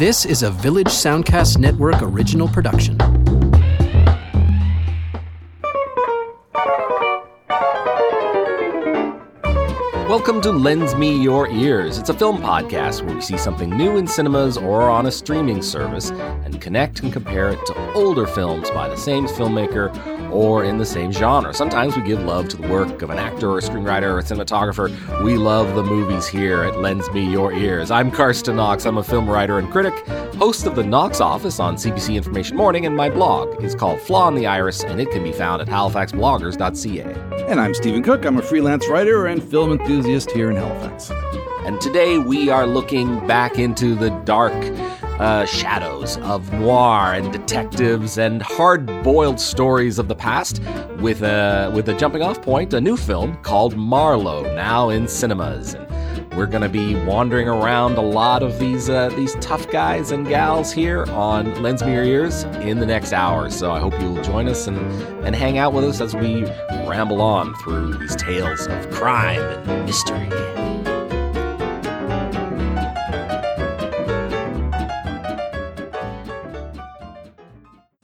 This is a Village Soundcast Network original production. Welcome to Lends Me Your Ears. It's a film podcast where we see something new in cinemas or on a streaming service and connect and compare it to older films by the same filmmaker or in the same genre. Sometimes we give love to the work of an actor or a screenwriter or a cinematographer. We love the movies here at Lends Me Your Ears. I'm Karsten Knox. I'm a film writer and critic, host of the Knox Office on CBC Information Morning, and my blog is called Flaw in the Iris, and it can be found at halifaxbloggers.ca. And I'm Stephen Cook. I'm a freelance writer and film enthusiast here in Halifax. And today we are looking back into the dark uh, shadows of noir and detectives and hard-boiled stories of the past with a with a jumping off point, a new film called Marlowe, now in cinemas. And we're going to be wandering around a lot of these uh, these tough guys and gals here on Lends Me Your Ears in the next hour. So I hope you'll join us and and hang out with us as we ramble on through these tales of crime and mystery.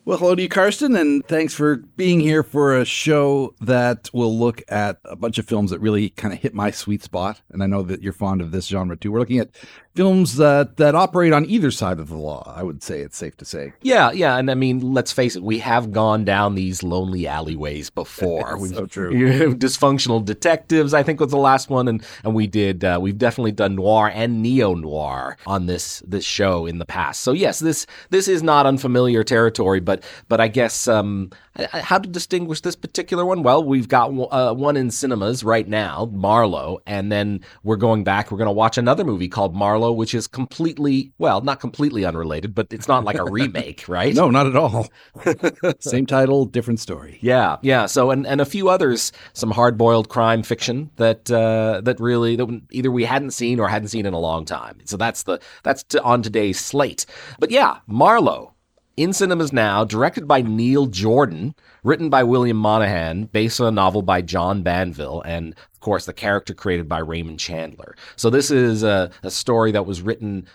Well, hello to you, Karsten, and thanks for being here for a show that will look at a bunch of films that really kind of hit my sweet spot. And I know that you're fond of this genre too. We're looking at films that that operate on either side of the law. I would say it's safe to say. Yeah, yeah, and I mean, let's face it, we have gone down these lonely alleyways before. so true. Dysfunctional detectives, I think, was the last one, and and we did. Uh, we've definitely done noir and neo noir on this this show in the past. So yes, this this is not unfamiliar territory, but but I guess um, how to distinguish this particular one? Well, we've got uh, one in cinemas right now, Marlowe, and then we're going back. We're going to watch another movie called Marlowe, which is completely, well, not completely unrelated, but it's not like a remake, right? No, not at all. Same title, different story. Yeah, yeah. So, and, and a few others, some hard boiled crime fiction that uh, that really that either we hadn't seen or hadn't seen in a long time. So that's the that's to, on today's slate. But yeah, Marlowe in cinemas now, directed by Neil Jordan, written by William Monahan, based on a novel by John Banville, and of course, the character created by Raymond Chandler. So this is a, a story that was written,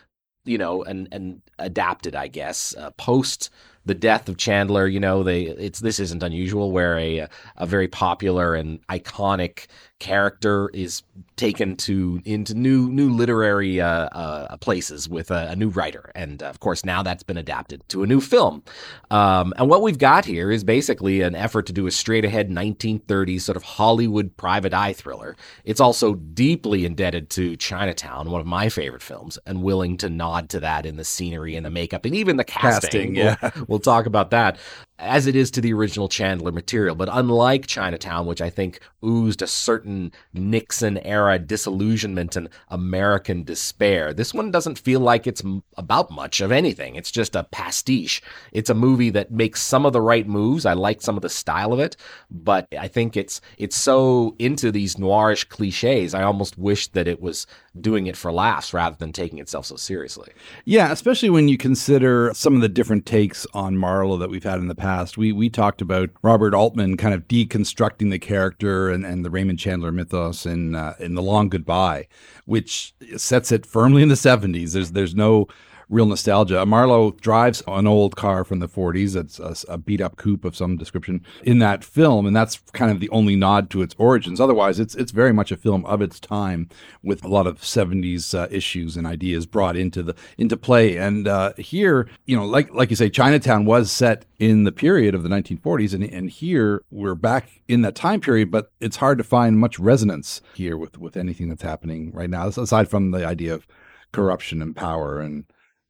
you know, and and adapted, I guess, uh, post the death of Chandler. You know, they it's this isn't unusual where a a very popular and iconic character is taken to into new new literary uh, uh, places with a, a, new writer, and of course now that's been adapted to a new film. Um, and what we've got here is basically an effort to do a straight ahead 1930s sort of Hollywood private eye thriller. It's also deeply indebted to Chinatown, one of my favorite films, and willing to nod to that in the scenery and the makeup and even the casting. casting yeah, we'll, we'll talk about that as it is to the original Chandler material. But unlike Chinatown, which I think oozed a certain Nixon era disillusionment and American despair, this one doesn't feel like it's about much of anything. It's just a pastiche. It's a movie that makes some of the right moves. I like some of the style of it, but I think it's it's so into these noirish cliches. I almost wish that it was doing it for laughs rather than taking itself so seriously. Yeah, especially when you consider some of the different takes on Marlowe that we've had in the past. We we talked about Robert Altman kind of deconstructing the character and, and the Raymond Chandler mythos in uh, in The Long Goodbye, which sets it firmly in the 70s. There's there's no real nostalgia. Marlowe drives an old car from the 40s. It's a, a, beat up coupe of some description in that film, and that's kind of the only nod to its origins. Otherwise, it's it's very much a film of its time with a lot of 70s uh, issues and ideas brought into the into play. And uh, here, you know, like like you say, Chinatown was set in the period of the 1940s, and and here we're back in that time period, but it's hard to find much resonance here with with anything that's happening right now, aside from the idea of corruption and power and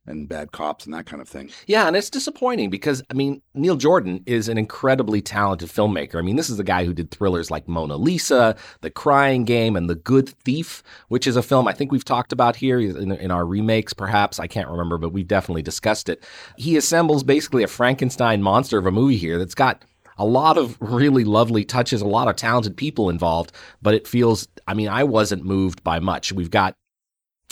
and bad cops and that kind of thing. Yeah, and it's disappointing because I mean Neil Jordan is an incredibly talented filmmaker. I mean, this is the guy who did thrillers like Mona Lisa, The Crying Game, and The Good Thief, which is a film I think we've talked about here in, in our remakes. Perhaps I can't remember, but we've definitely discussed it. He assembles basically a Frankenstein monster of a movie here that's got a lot of really lovely touches, a lot of talented people involved, but it feels, I mean, I wasn't moved by much. We've got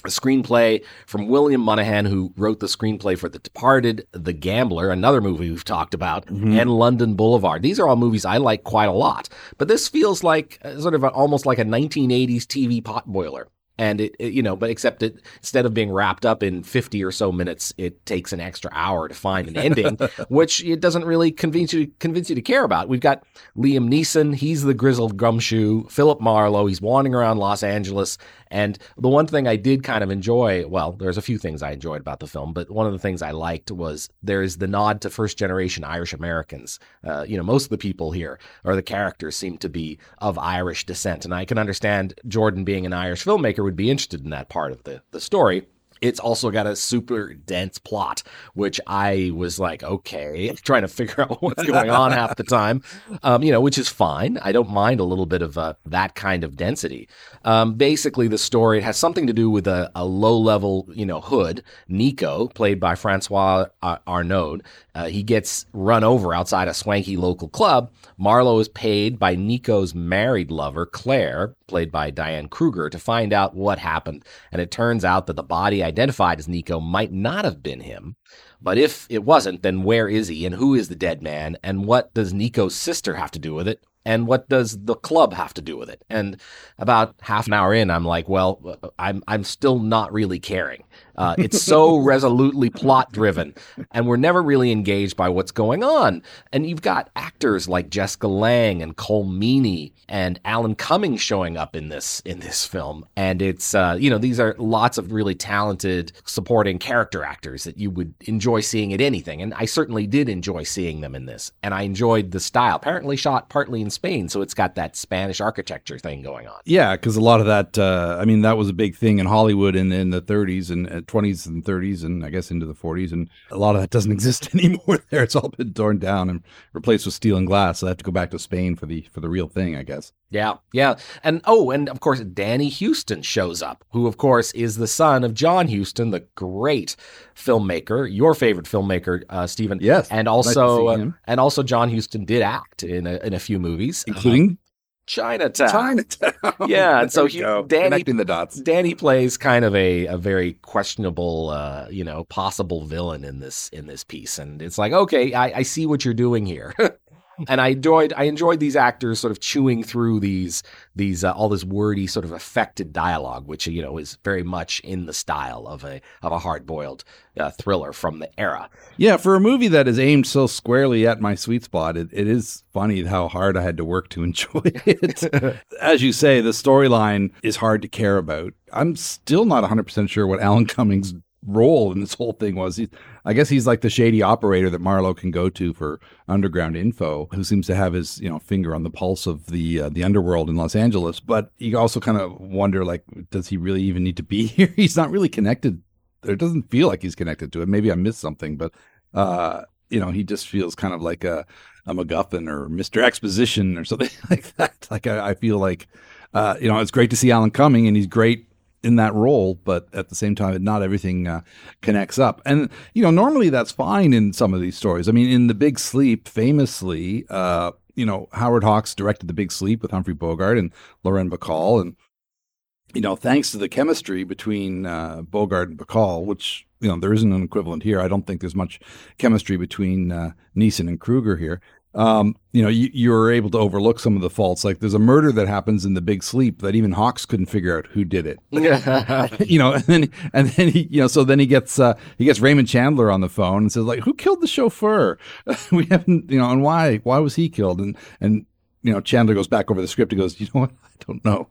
a screenplay from William Monahan, who wrote the screenplay for The Departed, The Gambler, another movie we've talked about, mm-hmm. and London Boulevard. These are all movies I like quite a lot. But this feels like uh, sort of a, almost like a 1980s TV potboiler. and it, it, you know but except it instead of being wrapped up in 50 or so minutes it takes an extra hour to find an ending which it doesn't really convince you convince you to care about we've got liam neeson he's the grizzled gumshoe philip marlowe he's wandering around los angeles and the one thing I did kind of enjoy, well, there's a few things I enjoyed about the film, but one of the things I liked was there's the nod to first generation Irish Americans. Uh, you know, most of the people here or the characters seem to be of Irish descent. And I can understand Jordan being an Irish filmmaker would be interested in that part of the, the story. It's also got a super dense plot, which I was like, okay, trying to figure out what's going on half the time, um, you know, which is fine. I don't mind a little bit of uh, that kind of density. Um, basically, the story has something to do with a, a low level, you know, hood, Nico, played by Francois Arnaud. Uh, he gets run over outside a swanky local club. Marlowe is paid by Nico's married lover, Claire, played by Diane Kruger, to find out what happened. And it turns out that the body identified as Nico might not have been him. But if it wasn't, then where is he and who is the dead man? And what does Nico's sister have to do with it? And what does the club have to do with it? And about half an hour in, I'm like, well, I'm I'm still not really caring. Uh, it's so resolutely plot driven, and we're never really engaged by what's going on. And you've got actors like Jessica Lange and Colm Meaney and Alan Cumming showing up in this in this film, and it's uh, you know these are lots of really talented supporting character actors that you would enjoy seeing at anything, and I certainly did enjoy seeing them in this, and I enjoyed the style. Apparently shot partly in Spain, so it's got that Spanish architecture thing going on. Yeah, because a lot of that, uh, I mean, that was a big thing in Hollywood in, in the 30s and 20s and 30s, and I guess into the 40s, and a lot of that doesn't exist anymore. There, it's all been torn down and replaced with steel and glass. So they have to go back to Spain for the for the real thing, I guess. Yeah, yeah, and oh, and of course, Danny Huston shows up, who of course is the son of John Huston, the great filmmaker, your favorite filmmaker, uh, Stephen. Yes, and also nice uh, and also John Huston did act in a, in a few movies, including. Uh, Chinatown. Chinatown. Yeah, and so he, Danny connecting the dots. Danny plays kind of a, a very questionable, uh, you know, possible villain in this in this piece, and it's like, okay, I, I see what you're doing here. and I enjoyed I enjoyed these actors sort of chewing through these these uh, all this wordy sort of affected dialogue, which you know is very much in the style of a of a hard boiled uh, thriller from the era. Yeah, for a movie that is aimed so squarely at my sweet spot, it, it is funny how hard I had to work to enjoy it. As you say, the storyline is hard to care about. I'm still not 100 percent sure what Alan Cumming's role in this whole thing was. He, I guess he's like the shady operator that Marlowe can go to for underground info, who seems to have his you know finger on the pulse of the uh, the underworld in Los Angeles. But you also kind of wonder, like, does he really even need to be here? he's not really connected. It doesn't feel like he's connected to it. Maybe I missed something, but uh, you know, he just feels kind of like a a MacGuffin or Mister Exposition or something like that. Like I, I feel like. Uh, you know, it's great to see Alan Cumming, and he's great in that role, but at the same time, not everything uh, connects up. And you know, normally that's fine in some of these stories. I mean, in The Big Sleep, famously, uh, you know, Howard Hawks directed The Big Sleep with Humphrey Bogart and Lauren Bacall, and you know, thanks to the chemistry between uh, Bogart and Bacall, which you know there isn't an equivalent here. I don't think there's much chemistry between uh, Neeson and Kruger here um, you know, you, you're able to overlook some of the faults. Like there's a murder that happens in the Big Sleep that even Hawks couldn't figure out who did it. you know, and then and then he, you know, so then he gets uh, he gets Raymond Chandler on the phone and says like, who killed the chauffeur? we haven't, you know, and why why was he killed? And and you know, Chandler goes back over the script and goes, you know what? I don't know.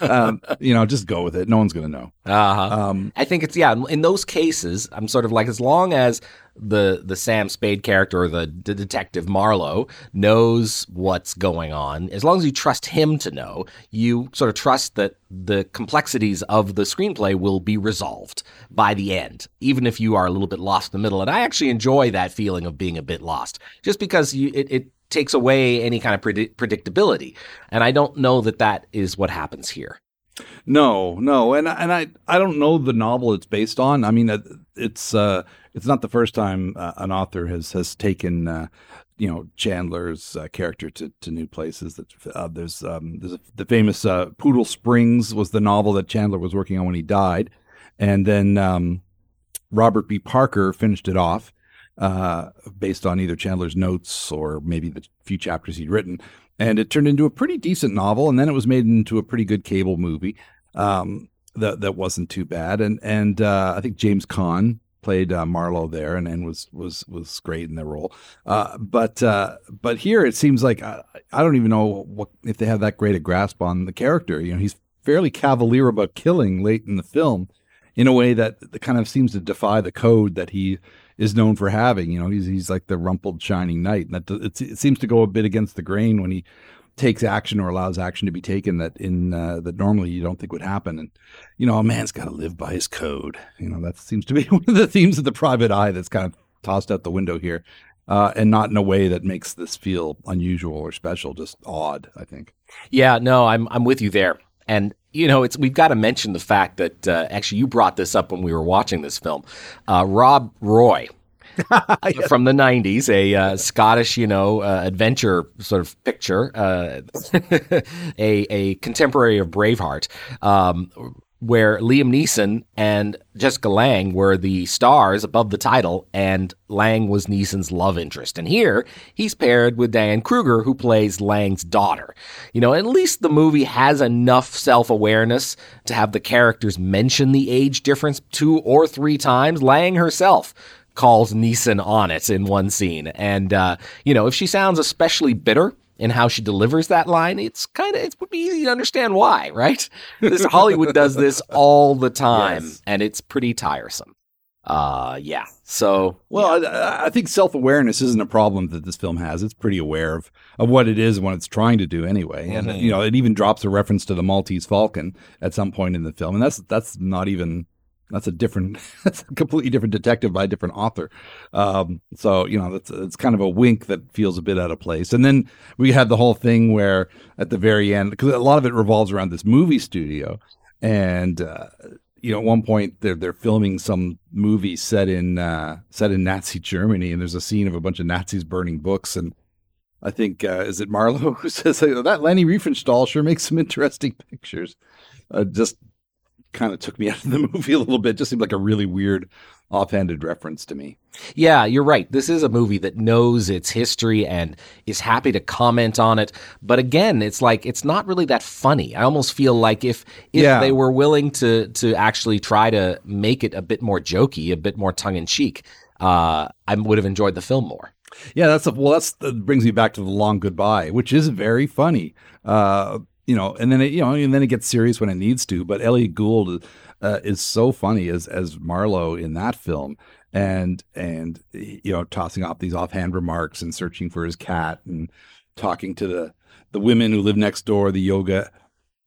um, you know, just go with it. No one's going to know. Uh-huh. Um, I think it's, yeah, in those cases, I'm sort of like, as long as the, the Sam Spade character or the, the detective Marlowe knows what's going on, as long as you trust him to know, you sort of trust that the complexities of the screenplay will be resolved by the end, even if you are a little bit lost in the middle. And I actually enjoy that feeling of being a bit lost, just because you, it, it takes away any kind of predict- predictability. And I don't know that that is what happens here. No, no, and and I I don't know the novel it's based on. I mean, it's uh, it's not the first time uh, an author has has taken uh, you know Chandler's uh, character to, to new places. That uh, there's um, there's a, the famous uh, Poodle Springs was the novel that Chandler was working on when he died, and then um, Robert B. Parker finished it off, uh, based on either Chandler's notes or maybe the few chapters he'd written. And it turned into a pretty decent novel, and then it was made into a pretty good cable movie. Um, that that wasn't too bad, and and uh, I think James Caan played uh, Marlowe there, and, and was was was great in the role. Uh, but uh, but here it seems like I, I don't even know what if they have that great a grasp on the character. You know, he's fairly cavalier about killing late in the film, in a way that kind of seems to defy the code that he is known for having. You know, he's he's like the rumpled shining knight, and that it, it seems to go a bit against the grain when he takes action or allows action to be taken that in uh, that normally you don't think would happen. And you know, a man's got to live by his code. You know, that seems to be one of the themes of the private eye that's kind of tossed out the window here. Uh, and not in a way that makes this feel unusual or special, just odd. I think. Yeah, no, I'm I'm with you there. And you know, it's we've got to mention the fact that uh, actually you brought this up when we were watching this film. Uh, Rob Roy, from the 90s, a uh, Scottish, you know, uh, adventure sort of picture, uh, a, a contemporary of Braveheart, um, where Liam Neeson and Jessica Lange were the stars above the title, and Lange was Neeson's love interest. And here, he's paired with Diane Kruger, who plays Lange's daughter. You know, at least the movie has enough self awareness to have the characters mention the age difference two or three times. Lange herself calls Neeson on it in one scene. And, uh, you know, if she sounds especially bitter in how she delivers that line, it's kind of, it would be easy to understand why, right? This Hollywood does this all the time, yes. and it's pretty tiresome. Uh, yeah. So, well, yeah. I, I, think self awareness isn't a problem that this film has. It's pretty aware of, of what it is and what it's trying to do anyway. Mm-hmm. And, you know, it even drops a reference to the Maltese Falcon at some point in the film. And that's, that's not even that's a different, that's a completely different detective by a different author. Um, so you know, that's it's kind of a wink that feels a bit out of place. And then we had the whole thing where at the very end, because a lot of it revolves around this movie studio, and uh, you know, at one point they're they're filming some movie set in uh, set in Nazi Germany, and there's a scene of a bunch of Nazis burning books and. I think uh, is it Marlowe who says that Leni Riefenstahl sure makes some interesting pictures. Uh, just kind of took me out of the movie a little bit. Just seemed like a really weird offhanded reference to me. Yeah, you're right. This is a movie that knows its history and is happy to comment on it. But again, it's like it's not really that funny. I almost feel like if if yeah. they were willing to to actually try to make it a bit more jokey, a bit more tongue in cheek, uh, I would have enjoyed the film more. Yeah, that's a, well. That's that brings me back to the long goodbye, which is very funny. Uh, you know, and then it, you know, and then it gets serious when it needs to. But Elliott Gould uh, is so funny as as Marlowe in that film, and and you know, tossing off these offhand remarks and searching for his cat and talking to the the women who live next door, the yoga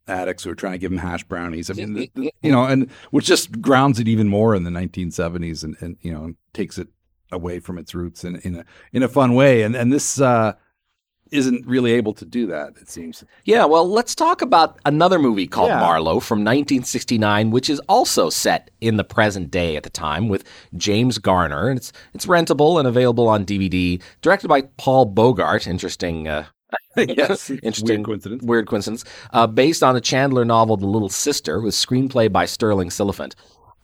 addicts who are trying to give him hash brownies. I mean, the, the, you know, and which just grounds it even more in the 1970s, and and you know, takes it away from its roots in in a in a fun way. And and this. uh isn't really able to do that, it seems. Yeah, well, let's talk about another movie called yeah. Marlowe from 1969, which is also set in the present day at the time with James Garner. And it's it's rentable and available on DVD, directed by Paul Bogart. Interesting uh, yes, interesting weird coincidence. Weird coincidence. Uh, based on a Chandler novel, The Little Sister, with screenplay by Stirling Silliphant.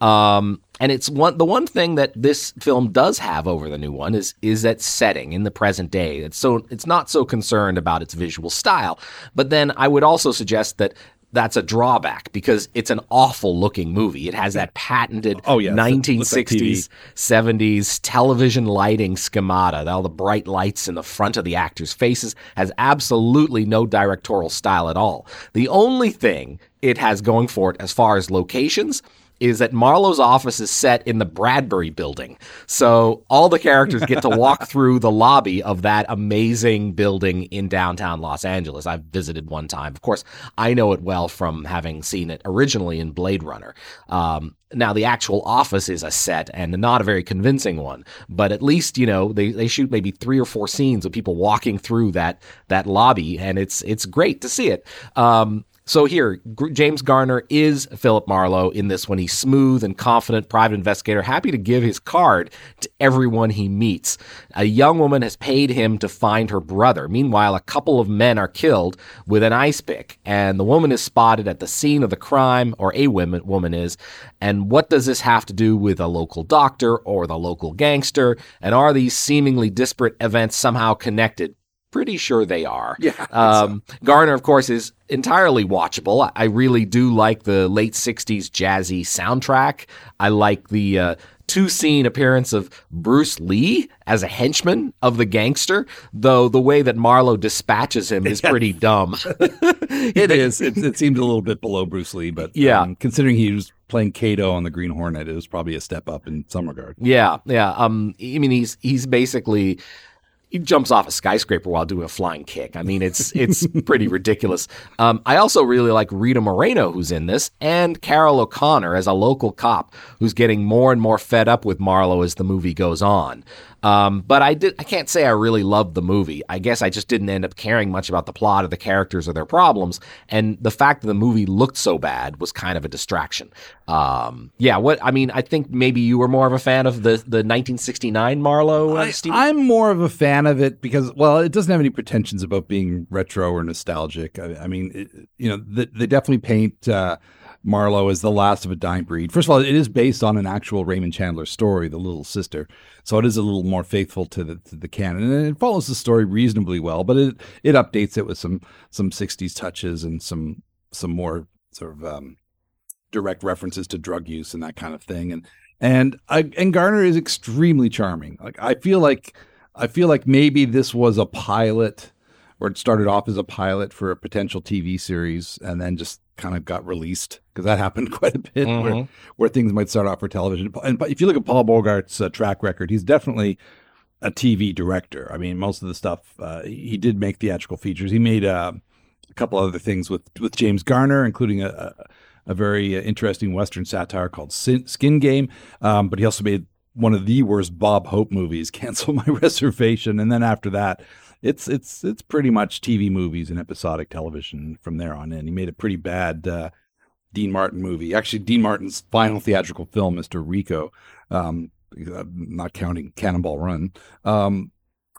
Um, and it's one the one thing that this film does have over the new one is is that setting in the present day. It's so it's not so concerned about its visual style. But then I would also suggest that that's a drawback because it's an awful looking movie. It has that patented oh, yeah. 1960s, 70s television lighting schemata. All the bright lights in the front of the actors' faces has absolutely no directorial style at all. The only thing it has going for it as far as locations is that Marlowe's office is set in the Bradbury building. So all the characters get to walk through the lobby of that amazing building in downtown Los Angeles. I've visited one time. Of course, I know it well from having seen it originally in Blade Runner. Um, now the actual office is a set and not a very convincing one, but at least you know they, they shoot maybe three or four scenes of people walking through that that lobby, and it's it's great to see it. Um, so here, G- James Garner is Philip Marlowe in this one. He's smooth and confident private investigator, happy to give his card to everyone he meets. A young woman has paid him to find her brother. Meanwhile, a couple of men are killed with an ice pick, and the woman is spotted at the scene of the crime, or a woman, woman is. And what does this have to do with a local doctor or the local gangster? And are these seemingly disparate events somehow connected? Pretty sure they are. Yeah, Um, Garner, of course, is entirely watchable. I- really do like the late '60s jazzy soundtrack. I like the uh, two scene appearance of Bruce Lee as a henchman of the gangster, though the way that Marlowe dispatches him is pretty dumb. It is. It, it seemed a little bit below Bruce Lee, but Yeah. um, considering he was playing Kato on the Green Hornet, it was probably a step up in some regard. Yeah, yeah. Um, I mean, he's he's basically he jumps off a skyscraper while doing a flying kick. I mean, it's it's pretty ridiculous. Um, I also really like Rita Moreno, who's in this, and Carroll O'Connor as a local cop who's getting more and more fed up with Marlowe as the movie goes on. Um, but I did I can't say I really loved the movie. I guess I just didn't end up caring much about the plot or the characters or their problems. And the fact that the movie looked so bad was kind of a distraction. Um, yeah, what I mean, I think maybe you were more of a fan of the the 1969 Marlowe. Uh? I'm more of a fan of it because, well, it doesn't have any pretensions about being retro or nostalgic. I, I mean, it, you know, they, they definitely paint uh, Marlowe is the last of a dying breed. First of all, it is based on an actual Raymond Chandler story, The Little Sister, so it is a little more faithful to the to the canon, and it follows the story reasonably well. But it it updates it with some some '60s touches and some some more sort of um, direct references to drug use and that kind of thing. And and I, and Garner is extremely charming. Like I feel like I feel like maybe this was a pilot, or it started off as a pilot for a potential TV series, and then just kind of got released because that happened quite a bit where, Mhm. where things might start off for television. And if you look at Paul Bogart's uh, track record, he's definitely a TV director. I mean, most of the stuff uh, he did make theatrical features. He made uh, a couple other things with with James Garner, including a, a, a very uh, interesting Western satire called Sin, Skin Game. Um, but he also made one of the worst Bob Hope movies, Cancel My Reservation, and then after that, it's it's it's pretty much TV movies and episodic television from there on in. He made a pretty bad. Uh, Dean Martin movie. Actually, Dean Martin's final theatrical film, Mr. Ricco, um, uh, not counting Cannonball Run, um,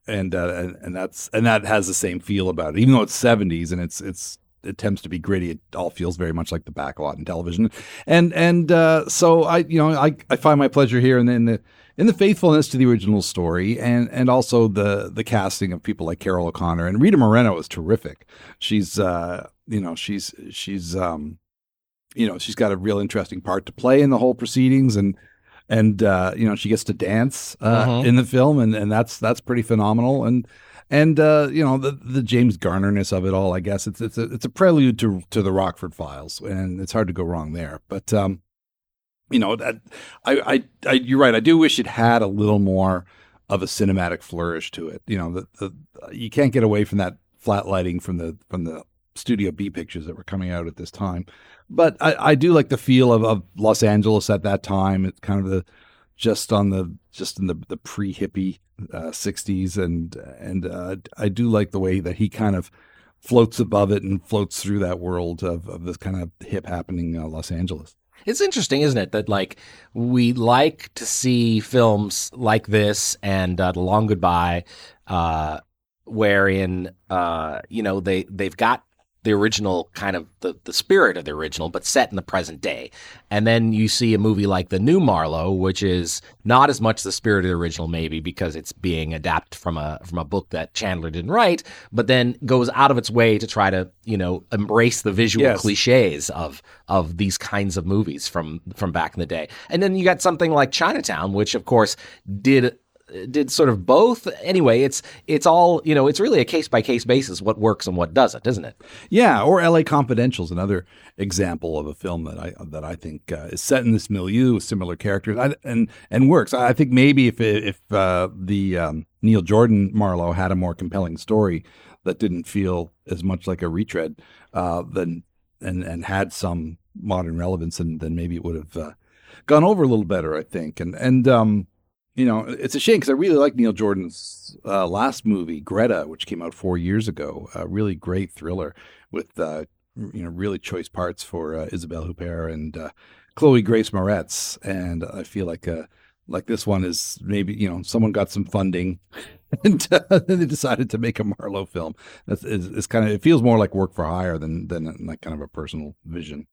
and, uh, and and that's and that has the same feel about it. Even though it's seventies and it's it's it attempts to be gritty, it all feels very much like the backlot in television. And and uh, so I you know I, I find my pleasure here and then the in the faithfulness to the original story and and also the the casting of people like Carroll O'Connor and Rita Moreno is terrific. She's uh, you know she's she's um, you know she's got a real interesting part to play in the whole proceedings and and uh, you know she gets to dance uh, Mhm. in the film and and that's that's pretty phenomenal and and uh, you know the the James Garnerness of it all I guess it's it's a it's a prelude to to the Rockford Files and it's hard to go wrong there but um you know that I, I I you're right I do wish it had a little more of a cinematic flourish to it you know the, the you can't get away from that flat lighting from the from the Studio B pictures that were coming out at this time but I, I do like the feel of, of Los Angeles at that time. It's kind of the just on the just in the the pre hippie uh, '60s, and and uh, I do like the way that he kind of floats above it and floats through that world of, of this kind of hip happening uh, Los Angeles. It's interesting, isn't it, that like we like to see films like this and uh, The Long Goodbye, uh, wherein uh, you know they they've got the original kind of the, the spirit of the original, but set in the present day. And then you see a movie like The New Marlowe, which is not as much the spirit of the original, maybe because it's being adapted from a from a book that Chandler didn't write, but then goes out of its way to try to you know embrace the visual Yes. cliches of of these kinds of movies from from back in the day. And then you got something like Chinatown, which of course did did sort of both. Anyway, it's it's all you know. It's really a case by case basis what works and what doesn't, isn't it? Yeah, or L.A. Confidential is another example of a film that I that I think uh, is set in this milieu with similar characters I, and and works. I think maybe if if uh, the um, Neil Jordan Marlowe had a more compelling story that didn't feel as much like a retread, uh, then and and had some modern relevance, and then maybe it would have uh, gone over a little better. I think, and and um, you know, it's a shame because I really like Neil Jordan's uh, last movie, Greta, which came out four years ago. A really great thriller with uh, you know really choice parts for uh, Isabelle Huppert and uh, Chloe Grace Moretz, and I feel like uh, like this one is maybe you know someone got some funding and uh, they decided to make a Marlowe film. That's is, is kind of it feels more like work for hire than than like kind of a personal vision.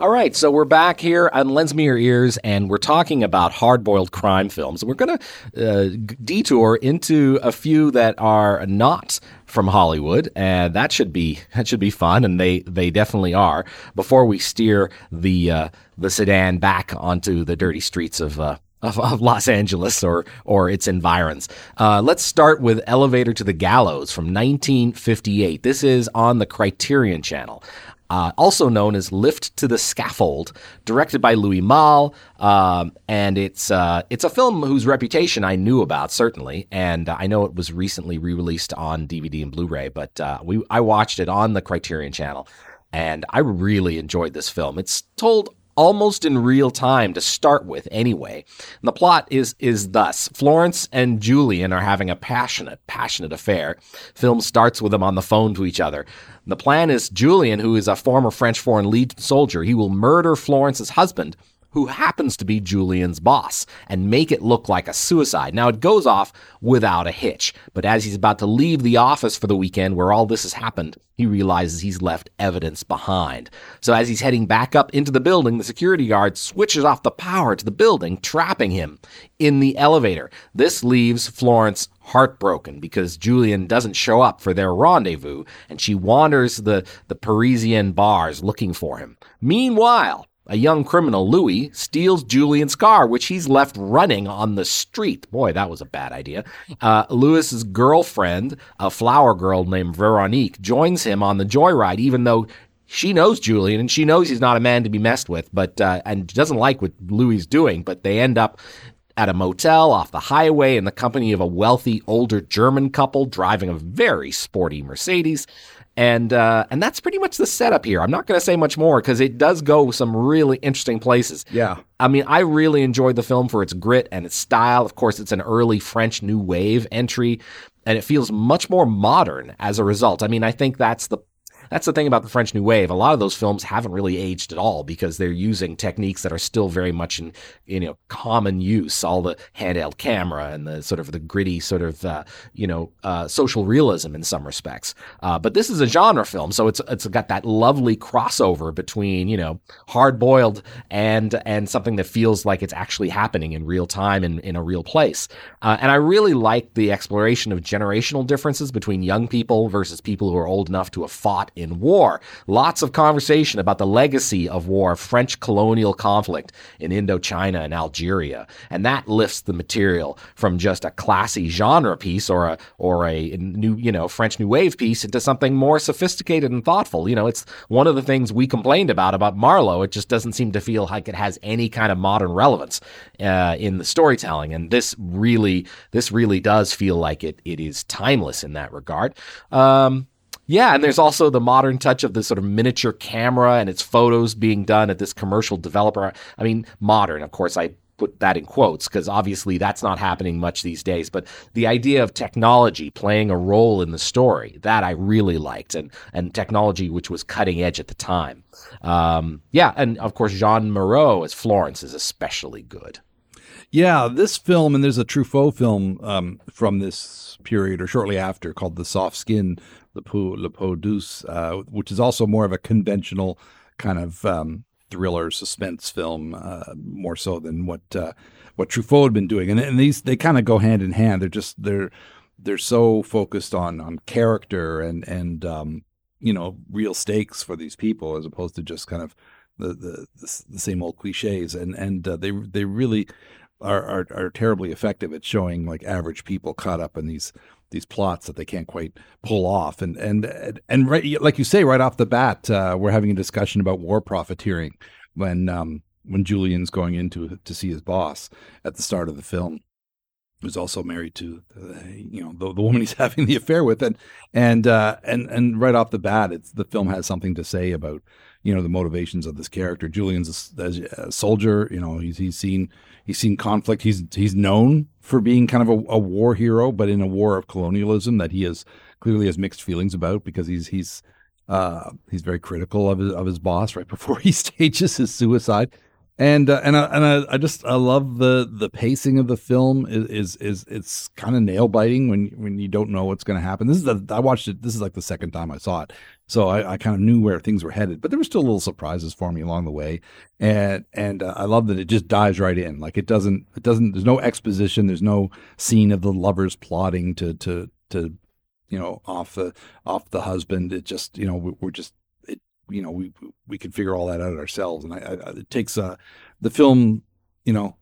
All right, so we're back here on Lends Me Your Ears, and we're talking about hard-boiled crime films. We're going to uh, detour into a few that are not from Hollywood, and that should be that should be fun, and they they definitely are. Before we steer the uh, the sedan back onto the dirty streets of. Uh, of, of, Los Angeles or or its environs. Uh, let's start with Elevator to the Gallows from 1958. This is on the Criterion Channel uh, also known as Lift to the Scaffold, directed by Louis Malle. Um, and it's uh, it's a film whose reputation I knew about certainly, and I know it was recently re-released on DVD and Blu-ray. But uh, we I watched it on the Criterion Channel, and I really enjoyed this film. It's told almost in real time to start with anyway. And the plot is is thus. Florence and Julian are having a passionate, passionate affair. Film starts with them on the phone to each other. The plan is Julian, who is a former French Foreign Legion soldier, he will murder Florence's husband who happens to be Julian's boss, and make it look like a suicide. Now, it goes off without a hitch, but as he's about to leave the office for the weekend where all this has happened, he realizes he's left evidence behind. So, as he's heading back up into the building, the security guard switches off the power to the building, trapping him in the elevator. This leaves Florence heartbroken because Julian doesn't show up for their rendezvous, and she wanders the, the Parisian bars looking for him. Meanwhile, a young criminal, Louis, steals Julian's car, which he's left running on the street. Boy, that was a bad idea. Uh, Louis's girlfriend, a flower girl named Veronique, joins him on the joyride, even though she knows Julian and she knows he's not a man to be messed with, but uh, and doesn't like what Louis is doing. But they end up at a motel off the highway in the company of a wealthy older German couple driving a very sporty Mercedes and uh, and that's pretty much the setup here. I'm not going to say much more because it does go some really interesting places. Yeah, I mean, I really enjoyed the film for its grit and its style. Of course, it's an early French New Wave entry, and it feels much more modern as a result. I mean, I think that's the that's the thing about the French New Wave. A lot of those films haven't really aged at all because they're using techniques that are still very much in you know common use. All the handheld camera and the sort of the gritty sort of uh, you know uh, social realism in some respects. Uh, but this is a genre film, so it's it's got that lovely crossover between you know hard boiled and and something that feels like it's actually happening in real time in in a real place. Uh, and I really like the exploration of generational differences between young people versus people who are old enough to have fought in war. Lots of conversation about the legacy of war, French colonial conflict in Indochina and Algeria. And that lifts the material from just a classy genre piece or a or a new, you know, French New Wave piece into something more sophisticated and thoughtful. You know, it's one of the things we complained about about Marlowe. It just doesn't seem to feel like it has any kind of modern relevance uh, in the storytelling. And this really, this really does feel like it it is timeless in that regard. Um, yeah, and there's also the modern touch of the sort of miniature camera and its photos being done at this commercial developer. I mean, modern, of course, I put that in quotes because obviously that's not happening much these days. But the idea of technology playing a role in the story that I really liked, and and technology which was cutting edge at the time. Um, yeah, and of course Jeanne Moreau as Florence is especially good. Yeah, this film, and there's a Truffaut film um, from this period or shortly after called The Soft Skin, Le Peau, Le Peau Douce, uh, which is also more of a conventional kind of um, thriller suspense film, uh, more so than what uh, what Truffaut had been doing. And, and these they kind of go hand in hand. They're just they're they're so focused on on character and and um, you know real stakes for these people as opposed to just kind of the the, the same old cliches. And and uh, they they really are, are, are terribly effective at showing like average people caught up in these these plots that they can't quite pull off. And and and right, like you say, right off the bat, uh, we're having a discussion about war profiteering when um, when Julian's going into to see his boss at the start of the film who's also married to you know the, the woman he's having the affair with and and uh, and and right off the bat it's the film has something to say about you know the motivations of this character Julian's a, a soldier you know he's he's seen he's seen conflict. He's he's known for being kind of a, a, war hero but in a war of colonialism that he has clearly has mixed feelings about because he's he's uh, he's very critical of his, of his boss right before he stages his suicide and uh, and I, and I, I just I love the the pacing of the film is is, is it's kind of nail biting when when you don't know what's going to happen. This is the, I watched it. This is like the second time I saw it, so I, I kind of knew where things were headed. But there were still little surprises for me along the way, and and uh, I love that it just dives right in. Like it doesn't it doesn't. There's no exposition. There's no scene of the lovers plotting to to to you know off the off the husband. It just you know we're just you know we we can figure all that out ourselves. And I, I it takes uh, the film, you know,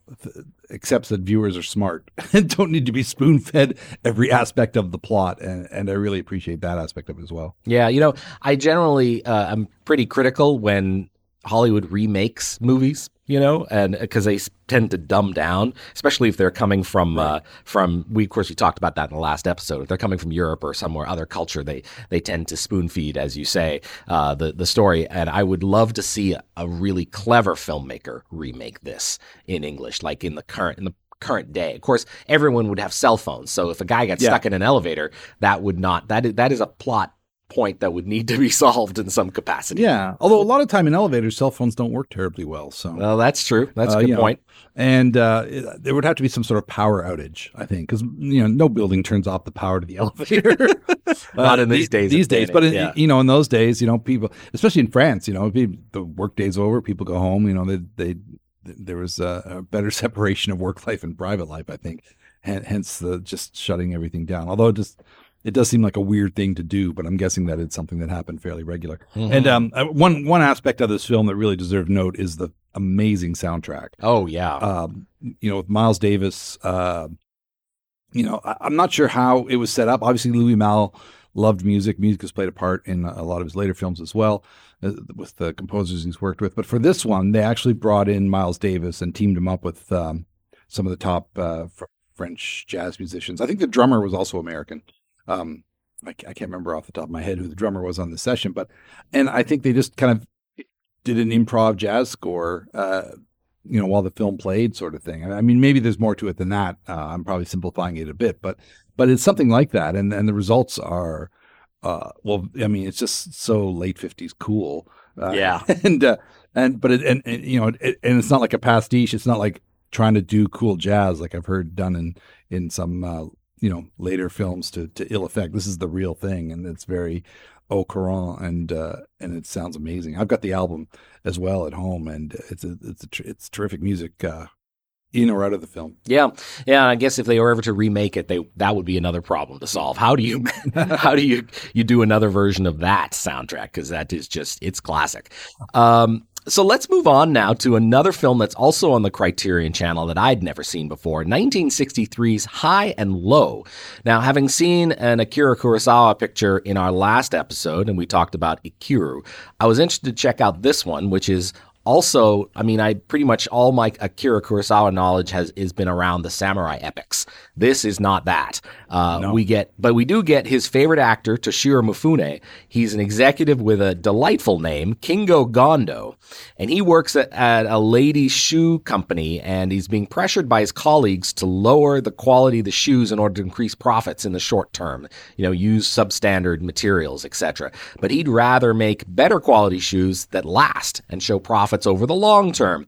accepts that viewers are smart and don't need to be spoon fed every aspect of the plot, and and I really appreciate that aspect of it as well. Yeah, you know, I generally uh, I'm pretty critical when Hollywood remakes movies you know, and because they tend to dumb down, especially if they're coming from uh, from we of course we talked about that in the last episode. If they're coming from Europe or somewhere other culture, they they tend to spoon feed, as you say, uh, the the story. And I would love to see a really clever filmmaker remake this in English, like in the current in the current day. Of course, everyone would have cell phones, so if a guy got yeah. stuck in an elevator, that would not that is, that is a plot point that would need to be solved in some capacity. Yeah. Although a lot of time in elevators, cell phones don't work terribly well. So, well, that's true. That's a uh, good point. Know, and uh, there would have to be some sort of power outage, I think, because you know no building turns off the power to the elevator. Not in these days. These days, but in, yeah. you know, in those days, you know, people, especially in France, you know, the work day's over, people go home. You know, they they there was a, a better separation of work life and private life, I think. Hence the just shutting everything down. Although just it does seem like a weird thing to do, but I'm guessing that it's something that happened fairly regular. Mm-hmm. And um, uh, one one aspect of this film that really deserves note is the amazing soundtrack. Oh yeah, um, you know, with Miles Davis. Uh, you know, I, am not sure how it was set up. Obviously, Louis Malle loved music. Music has played a part in a lot of his later films as well, uh, with the composers he's worked with. But for this one, they actually brought in Miles Davis and teamed him up with um, some of the top uh, French jazz musicians. I think the drummer was also American. Um, I, I, can't remember off the top of my head who the drummer was on the session, but and I think they just kind of did an improv jazz score, uh, you know, while the film played, sort of thing. I mean, maybe there's more to it than that. Uh, I'm probably simplifying it a bit, but but it's something like that, and and the results are. Uh, well, I mean, it's just so late '50s cool. Uh, yeah, and uh, and but it, and, and you know, it, and it's not like a pastiche. It's not like trying to do cool jazz like I've heard done in in some uh, you know later films to to ill effect. This is the real thing, and it's very au courant, and uh, and it sounds amazing. I've got the album as well at home, and it's a, it's a, it's terrific music. Uh, in or out of the film. Yeah, yeah. I guess if they were ever to remake it, they that would be another problem to solve. How do you how do you you do another version of that soundtrack? Because that is just it's classic. Um, so let's move on now to another film that's also on the Criterion channel that I'd never seen before 1963's High and Low. Now, having seen an Akira Kurosawa picture in our last episode, and we talked about Ikiru, I was interested to check out this one, which is also, I mean, I pretty much all my Akira Kurosawa knowledge has is been around the samurai epics. This is not that. Uh, no. We get, but we do get his favorite actor, Toshiro Mifune. He's an executive with a delightful name, Kingo Gondo, and he works at, at a ladies' shoe company, and he's being pressured by his colleagues to lower the quality of the shoes in order to increase profits in the short term. You know, use substandard materials, etc. But he'd rather make better quality shoes that last and show profits profits over the long term.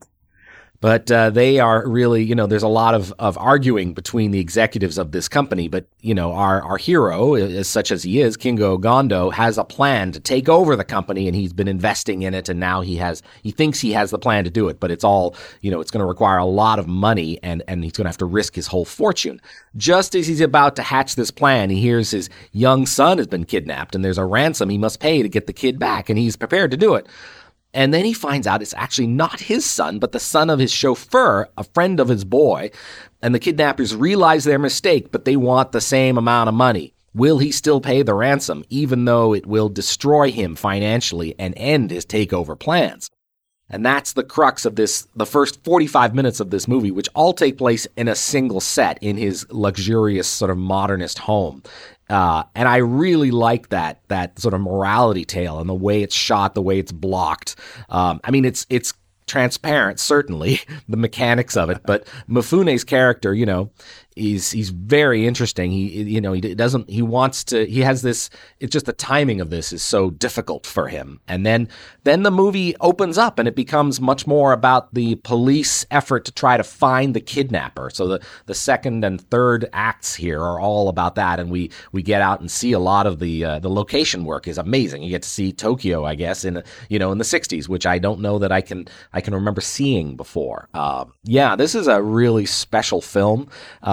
But uh, they are really, you know, there's a lot of, of arguing between the executives of this company. But, you know, our, our hero, as such as he is, Kingo Gondo, has a plan to take over the company and he's been investing in it. And now he has, he thinks he has the plan to do it. But it's all, you know, it's going to require a lot of money and, and he's going to have to risk his whole fortune. Just as he's about to hatch this plan, he hears his young son has been kidnapped and there's a ransom he must pay to get the kid back. And he's prepared to do it. And then he finds out it's actually not his son, but the son of his chauffeur, a friend of his boy. And the kidnappers realize their mistake, but they want the same amount of money. Will he still pay the ransom, even though it will destroy him financially and end his takeover plans? And that's the crux of this, the first 45 minutes of this movie, which all take place in a single set in his luxurious sort of modernist home. Uh, and I really like that that sort of morality tale and the way it's shot, the way it's blocked. Um, I mean, it's it's transparent, certainly the mechanics of it, but Mifune's character, you know, he's he's very interesting. He you know he doesn't he wants to he has this it's just the timing of this is so difficult for him. And then then the movie opens up and it becomes much more about the police effort to try to find the kidnapper. So the the second and third acts here are all about that and we we get out and see a lot of the uh, the location work is amazing. You get to see Tokyo, I guess in you know in the 60s, which I don't know that I can I can remember seeing before. Uh, yeah, this is a really special film.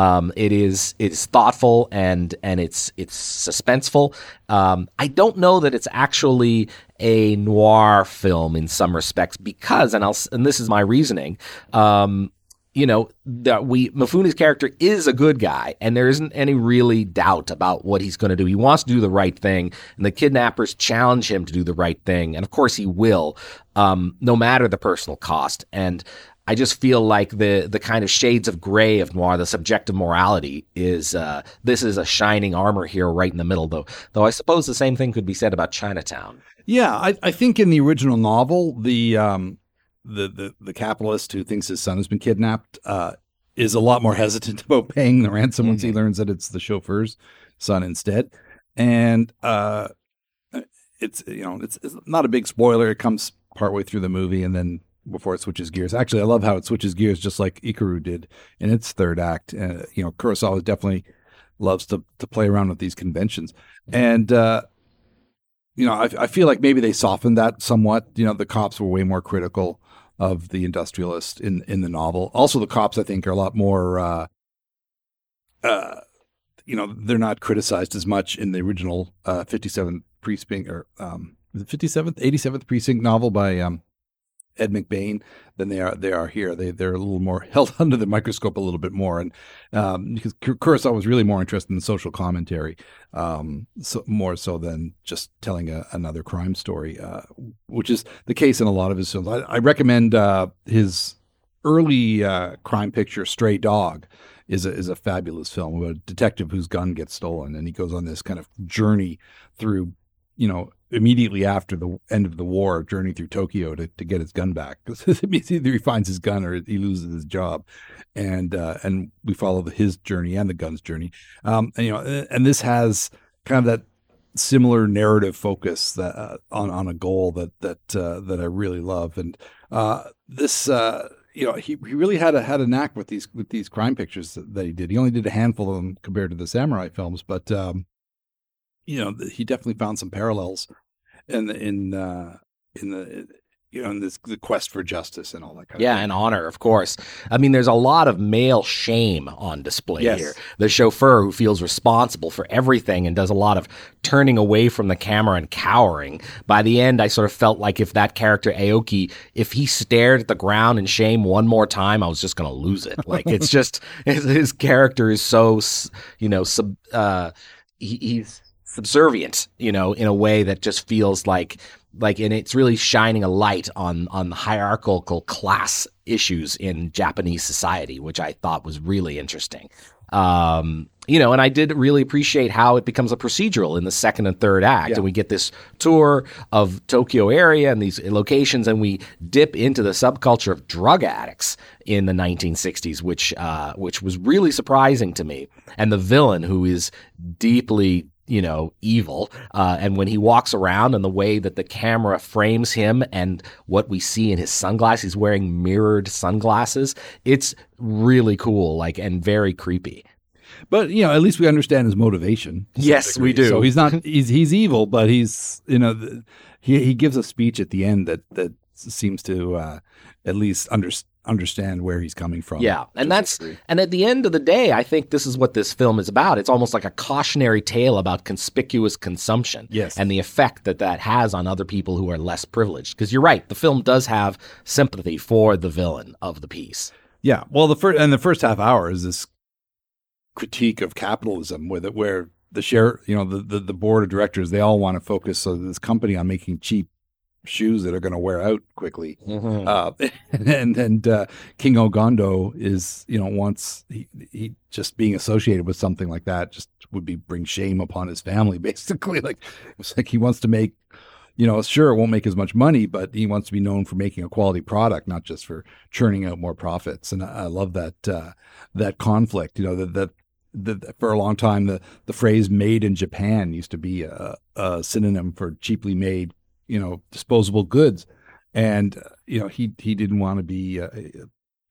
Um, it is it's thoughtful and and it's it's suspenseful. Um, I don't know that it's actually a noir film in some respects because, and I'll and this is my reasoning. Um, you know that we Mifune's character is a good guy, and there isn't any really doubt about what he's going to do. He wants to do the right thing, and the kidnappers challenge him to do the right thing, and of course he will, um, no matter the personal cost. And I just feel like the the kind of shades of gray of noir, the subjective morality, is uh, this is a shining armor here right in the middle. Though, though I suppose the same thing could be said about Chinatown. Yeah, I, I think in the original novel, the um, the, the the capitalist who thinks his son has been kidnapped uh, is a lot more hesitant about paying the ransom mm-hmm. once he mm-hmm. learns that it's the chauffeur's son instead, and uh, it's you know it's, it's not a big spoiler. It comes partway through the movie, and then before it switches gears. Actually, I love how it switches gears, just like Ikiru did in its third act. Uh, you know, Kurosawa definitely loves to to play around with these conventions, and uh, you know, I, I, feel like maybe they softened that somewhat. You know, the cops were way more critical of the industrialist in in the novel. Also, the cops I think are a lot more. Uh, uh, you know, they're not criticized as much in the original uh, 57th precinct or um, the 57th, 87th precinct novel by um, Ed McBain than they are they are here. They they're a little more held under the microscope a little bit more, and um, because Kurosawa was really more interested in social commentary, um, so, more so than just telling a, another crime story, uh, which is the case in a lot of his films. I, I recommend uh, his early uh, crime picture, Stray Dog. Is a, is a fabulous film about a detective whose gun gets stolen, and he goes on this kind of journey through, you know, immediately after the end of the war, journey through Tokyo to, to get his gun back. means either he finds his gun or he loses his job, and uh, and we follow the, his journey and the gun's journey. Um, and, you know, and this has kind of that similar narrative focus that uh, on on a goal that that uh, that I really love, and uh, this. Uh, you know, he, he really had a had a knack with these with these crime pictures that, that he did. He only did a handful of them compared to the samurai films, but um, you know, he definitely found some parallels in the, in uh, in the you know, in this the quest for justice and all that kind yeah, of Yeah, and honor, of course. I mean, there's a lot of male shame on display yes. here. The chauffeur who feels responsible for everything and does a lot of turning away from the camera and cowering. By the end, I sort of felt like if that character Aoki, if he stared at the ground in shame one more time, I was just going to lose it. Like it's just his, his, character is so, you know, sub, uh, he, he's subservient, you know, in a way that just feels like like and it's really shining a light on on the hierarchical class issues in Japanese society, which I thought was really interesting. Um, you know, and I did really appreciate how it becomes a procedural in the second and third act, yeah. and we get this tour of Tokyo area and these locations, and we dip into the subculture of drug addicts in the 1960s, which uh, which was really surprising to me. And the villain, who is deeply you know, evil. Uh, and when he walks around and the way that the camera frames him and what we see in his sunglasses, he's wearing mirrored sunglasses. It's really cool, like, and very creepy. But you know, at least we understand his motivation. Yes, we do. So he's not he's he's evil, but he's you know he he gives a speech at the end that that seems to uh, at least understand understand where he's coming from. Yeah, and that's and at the end of the day, I think this is what this film is about. It's almost like a cautionary tale about conspicuous consumption. Yes, and the effect that that has on other people who are less privileged. Because you're right, the film does have sympathy for the villain of the piece. Yeah, well, the first and the first half hour is this critique of capitalism, with it where the share, you know, the, the, the board of directors, they all want to focus on this company on making cheap shoes that are going to wear out quickly. Mm-hmm. Uh, and and uh, Kingo Gondo is you know wants he, he just being associated with something like that just would be bring shame upon his family basically. Like it's like he wants to make you know, sure, it won't make as much money, but he wants to be known for making a quality product, not just for churning out more profits. And I, I love that uh, that conflict. You know, that that the, for a long time, the, the phrase "made in Japan" used to be a, a, synonym for cheaply made, you know, disposable goods. And uh, you know, he he didn't want to be uh,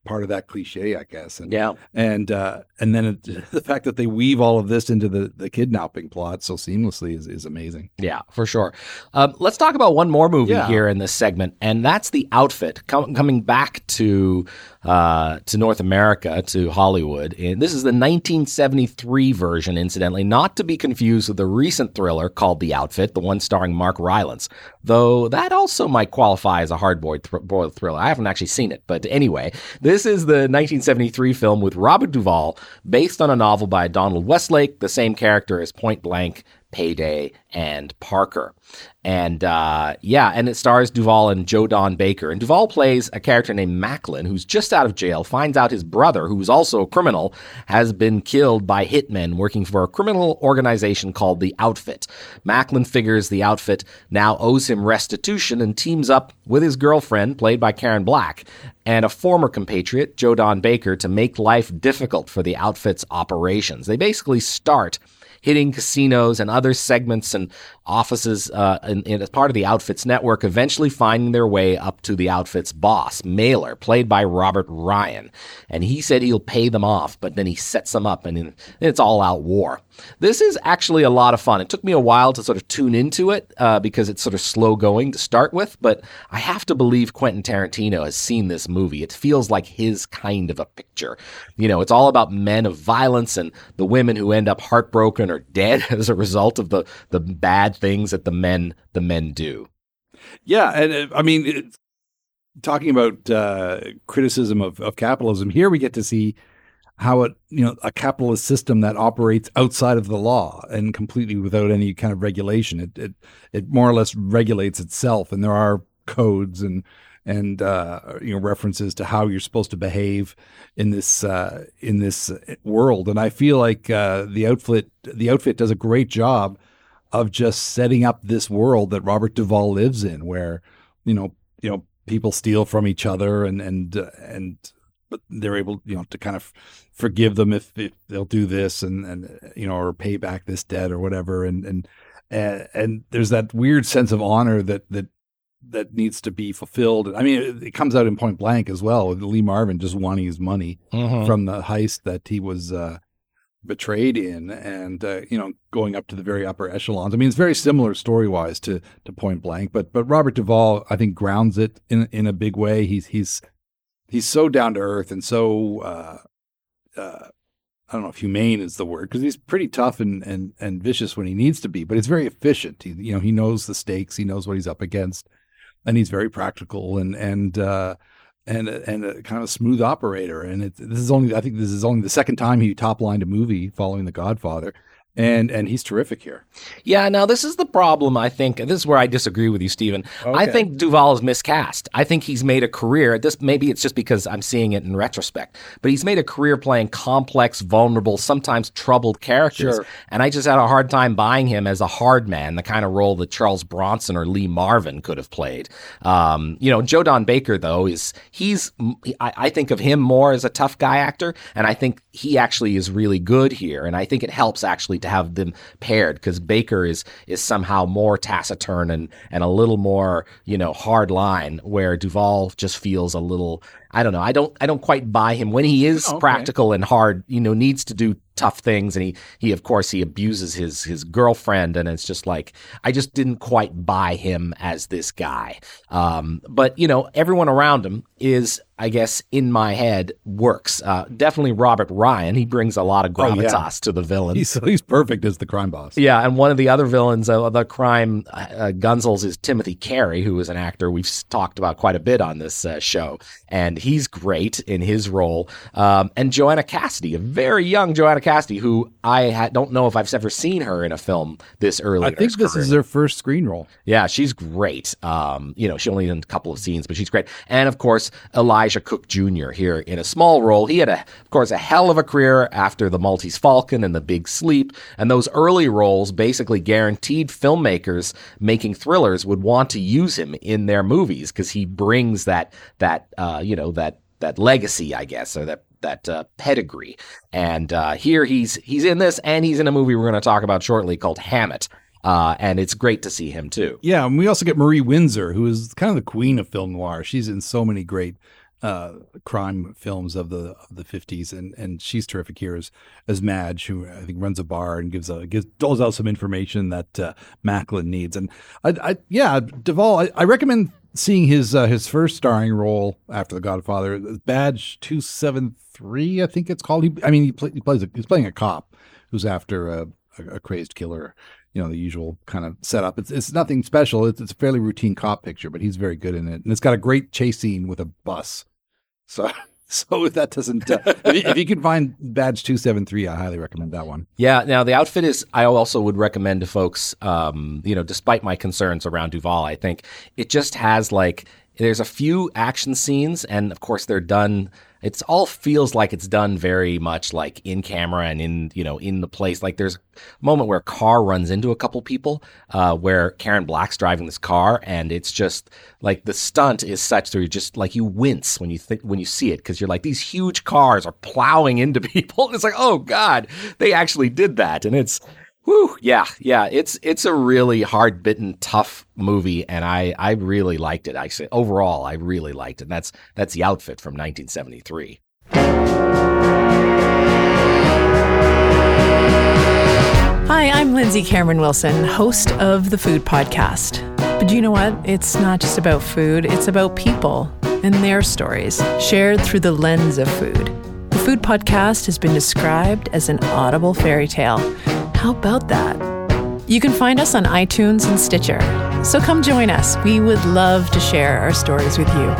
part of that cliche, I guess. And, yeah. And uh, and then it, the fact that they weave all of this into the, the kidnapping plot so seamlessly is, is amazing. Yeah, for sure. Um, let's talk about one more movie yeah. here in this segment, and that's The Outfit. Com- coming back to uh, to North America, to Hollywood. And this is the 1973 version, incidentally, not to be confused with the recent thriller called The Outfit, the one starring Mark Rylance, though that also might qualify as a hard-boiled th- thriller. I haven't actually seen it, but anyway, this is the 1973 film with Robert Duvall, based on a novel by Donald Westlake, the same character as Point Blank Payday, and Parker. And uh, yeah, and it stars Duvall and Joe Don Baker. And Duvall plays a character named Macklin, who's just out of jail, finds out his brother, who's also a criminal, has been killed by hitmen working for a criminal organization called the Outfit. Macklin figures the Outfit now owes him restitution and teams up with his girlfriend, played by Karen Black, and a former compatriot, Joe Don Baker, to make life difficult for the Outfit's operations. They basically start hitting casinos and other segments and offices uh, in, in, as part of the Outfits network, eventually finding their way up to the Outfits boss, Mailer, played by Robert Ryan. And he said he'll pay them off, but then he sets them up and it's all out war. This is actually a lot of fun. It took me a while to sort of tune into it uh, because it's sort of slow going to start with, but I have to believe Quentin Tarantino has seen this movie. It feels like his kind of a picture. You know, it's all about men of violence and the women who end up heartbroken or dead as a result of the, the bad things that the men the men do. Yeah, and uh, I mean, talking about uh, criticism of, of capitalism, here we get to see how it you know a capitalist system that operates outside of the law and completely without any kind of regulation. It it it more or less regulates itself, and there are codes and and uh, you know references to how you're supposed to behave in this uh, in this world. And I feel like uh, the outfit the outfit does a great job of just setting up this world that Robert Duvall lives in, where you know you know people steal from each other and and uh, and but they're able you know to kind of forgive them if, if, they'll do this and and you know or pay back this debt or whatever and and and, and there's that weird sense of honor that that that needs to be fulfilled. I mean, it, it comes out in Point Blank as well. Lee Marvin just wanting his money mm-hmm. from the heist that he was uh, betrayed in and uh, you know going up to the very upper echelons. I mean it's very similar story wise to to point blank but but robert duvall i think grounds it in in a big way. He's he's he's so down to earth and so uh, uh, I don't know if humane is the word because he's pretty tough and, and and vicious when he needs to be, but he's very efficient. He you know he knows the stakes, he knows what he's up against, and he's very practical and and uh, and and a kind of smooth operator. And it, this is only I think this is only the second time he top lined a movie following The Godfather and and he's terrific here. Yeah, now this is the problem. I think this is where I disagree with you, Stephen. Okay. I think Duvall is miscast. I think he's made a career. This maybe it's just because I'm seeing it in retrospect, but he's made a career playing complex, vulnerable, sometimes troubled characters. Sure. And I just had a hard time buying him as a hard man, the kind of role that Charles Bronson or Lee Marvin could have played. Um, you know, Joe Don Baker though is he's I, I think of him more as a tough guy actor, and I think he actually is really good here, and I think it helps actually to have them paired because Baker is is somehow more taciturn and and a little more you know hard line, where Duvall just feels a little. I don't know. I don't. I don't quite buy him when he is oh, okay. practical and hard. You know, needs to do tough things and he he of course he abuses his his girlfriend and it's just like I just didn't quite buy him as this guy um, but you know everyone around him is I guess in my head works. Uh, definitely Robert Ryan. He brings a lot of gravitas oh, yeah. to the villain. He's, he's perfect as the crime boss. Yeah, and one of the other villains of the crime uh, gunsels is Timothy Carey, who is an actor we've talked about quite a bit on this uh, show, and he's great in his role. Um, and Joanna Cassidy, a very young Joanna Cassidy, who I ha- don't know if I've ever seen her in a film this early. I think this career. is her first screen role. Yeah, she's great. Um, you know, she only in a couple of scenes, but she's great. And of course, Elisha Elisha Cook Jr. here in a small role. He had, a, of course, a hell of a career after The Maltese Falcon and The Big Sleep, and those early roles basically guaranteed filmmakers making thrillers would want to use him in their movies because he brings that that uh, you know that that legacy, I guess, or that that uh, pedigree. And uh, here he's he's in this, and he's in a movie we're going to talk about shortly called Hammett. Uh, and it's great to see him too. Yeah, and we also get Marie Windsor, who is kind of the queen of film noir. She's in so many great uh, crime films of the of the fifties, and and she's terrific here as as Madge, who I think runs a bar and gives a gives doles out some information that uh, Macklin needs. And I, I yeah, Duvall, I, I recommend seeing his uh, his first starring role after The Godfather, Badge Two Seven Three, I think it's called. He, I mean, he, play, he plays a, he's playing a cop who's after a, a, a crazed killer you know the usual kind of setup. It's it's nothing special. It's, it's a fairly routine cop picture, but he's very good in it, and it's got a great chase scene with a bus. So so that doesn't, uh, if, you, can find Badge Two Seven Three, I highly recommend that one. Yeah. Now the outfit is. I also would recommend to folks. Um, you know, despite my concerns around Duvall, I think it just has like there's a few action scenes, and of course they're done it's all feels like it's done very much like in camera and in you know in the place. Like there's a moment where a car runs into a couple people uh, where karen black's driving this car and it's just like the stunt is such that you just like you wince when you think when you see it because you're like these huge cars are plowing into people. It's like oh god they actually did that and it's Whew, yeah, yeah. It's it's a really hard bitten, tough movie, and I I really liked it. I say overall, I really liked it. And that's that's the outfit from 1973. Hi, I'm Lindsay Cameron Wilson, host of the Food Podcast. But you know what? It's not just about food, it's about people and their stories, shared through the lens of food. The Food Podcast has been described as an audible fairy tale how about that? You can find us on iTunes and Stitcher. So come join us. We would love to share our stories with you.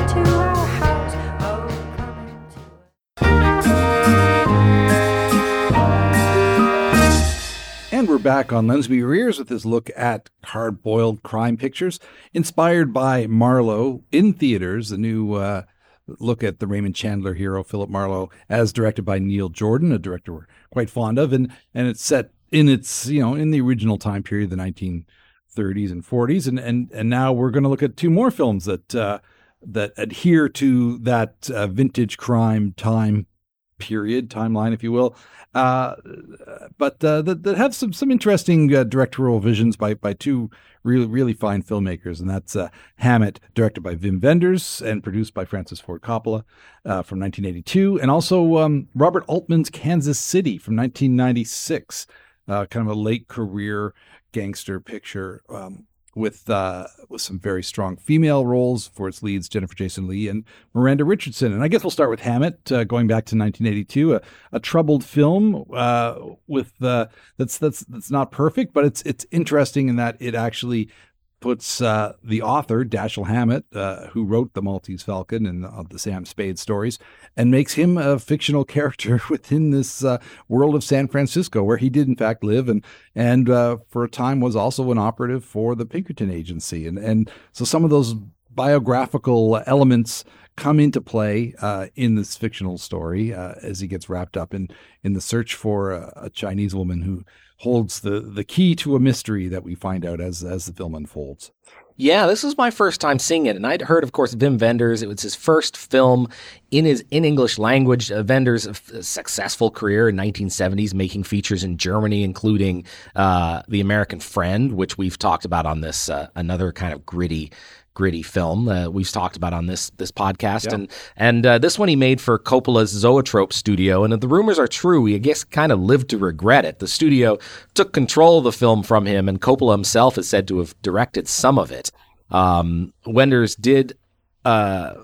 And we're back on Lends Me Your Ears with this look at hard boiled crime pictures inspired by Marlowe in theaters, the new uh, look at the Raymond Chandler hero, Philip Marlowe, as directed by Neil Jordan, a director we're quite fond of. And, and it's set in its you know in the original time period, the 1930s and 40s, and and and now we're going to look at two more films that uh, that adhere to that uh, vintage crime time period timeline, if you will. Uh, but uh, that, that have some some interesting uh, directorial visions by by two really really fine filmmakers, and that's uh, Hammett, directed by Wim Wenders and produced by Francis Ford Coppola uh, from 1982, and also um, Robert Altman's Kansas City from 1996 uh, kind of a late career gangster picture um, with uh, with some very strong female roles for its leads, Jennifer Jason Lee and Miranda Richardson. And I guess we'll start with Hammett, uh, going back to 1982, a, a troubled film uh, with uh, that's that's that's not perfect, but it's it's interesting in that it actually puts uh, the author Dashiell Hammett, uh, who wrote the Maltese Falcon and uh, the Sam Spade stories, and makes him a fictional character within this uh, world of San Francisco, where he did in fact live, and and uh, for a time was also an operative for the Pinkerton Agency, and and so some of those biographical elements come into play uh, in this fictional story uh, as he gets wrapped up in in the search for a, a, Chinese woman who holds the the key to a mystery that we find out as as the film unfolds. Yeah, this was my first time seeing it, and I'd heard, of course, Wim Wenders. It was his first film in his in English language. Uh, a successful career in 1970s, making features in Germany, including uh, The American Friend, which we've talked about on this uh, another kind of gritty gritty film uh, we've talked about on this this podcast, yeah. and and uh, this one he made for Coppola's Zoetrope studio. And if the rumors are true, he I guess kind of lived to regret it. The studio took control of the film from him, and Coppola himself is said to have directed some of it. Um, Wenders did uh,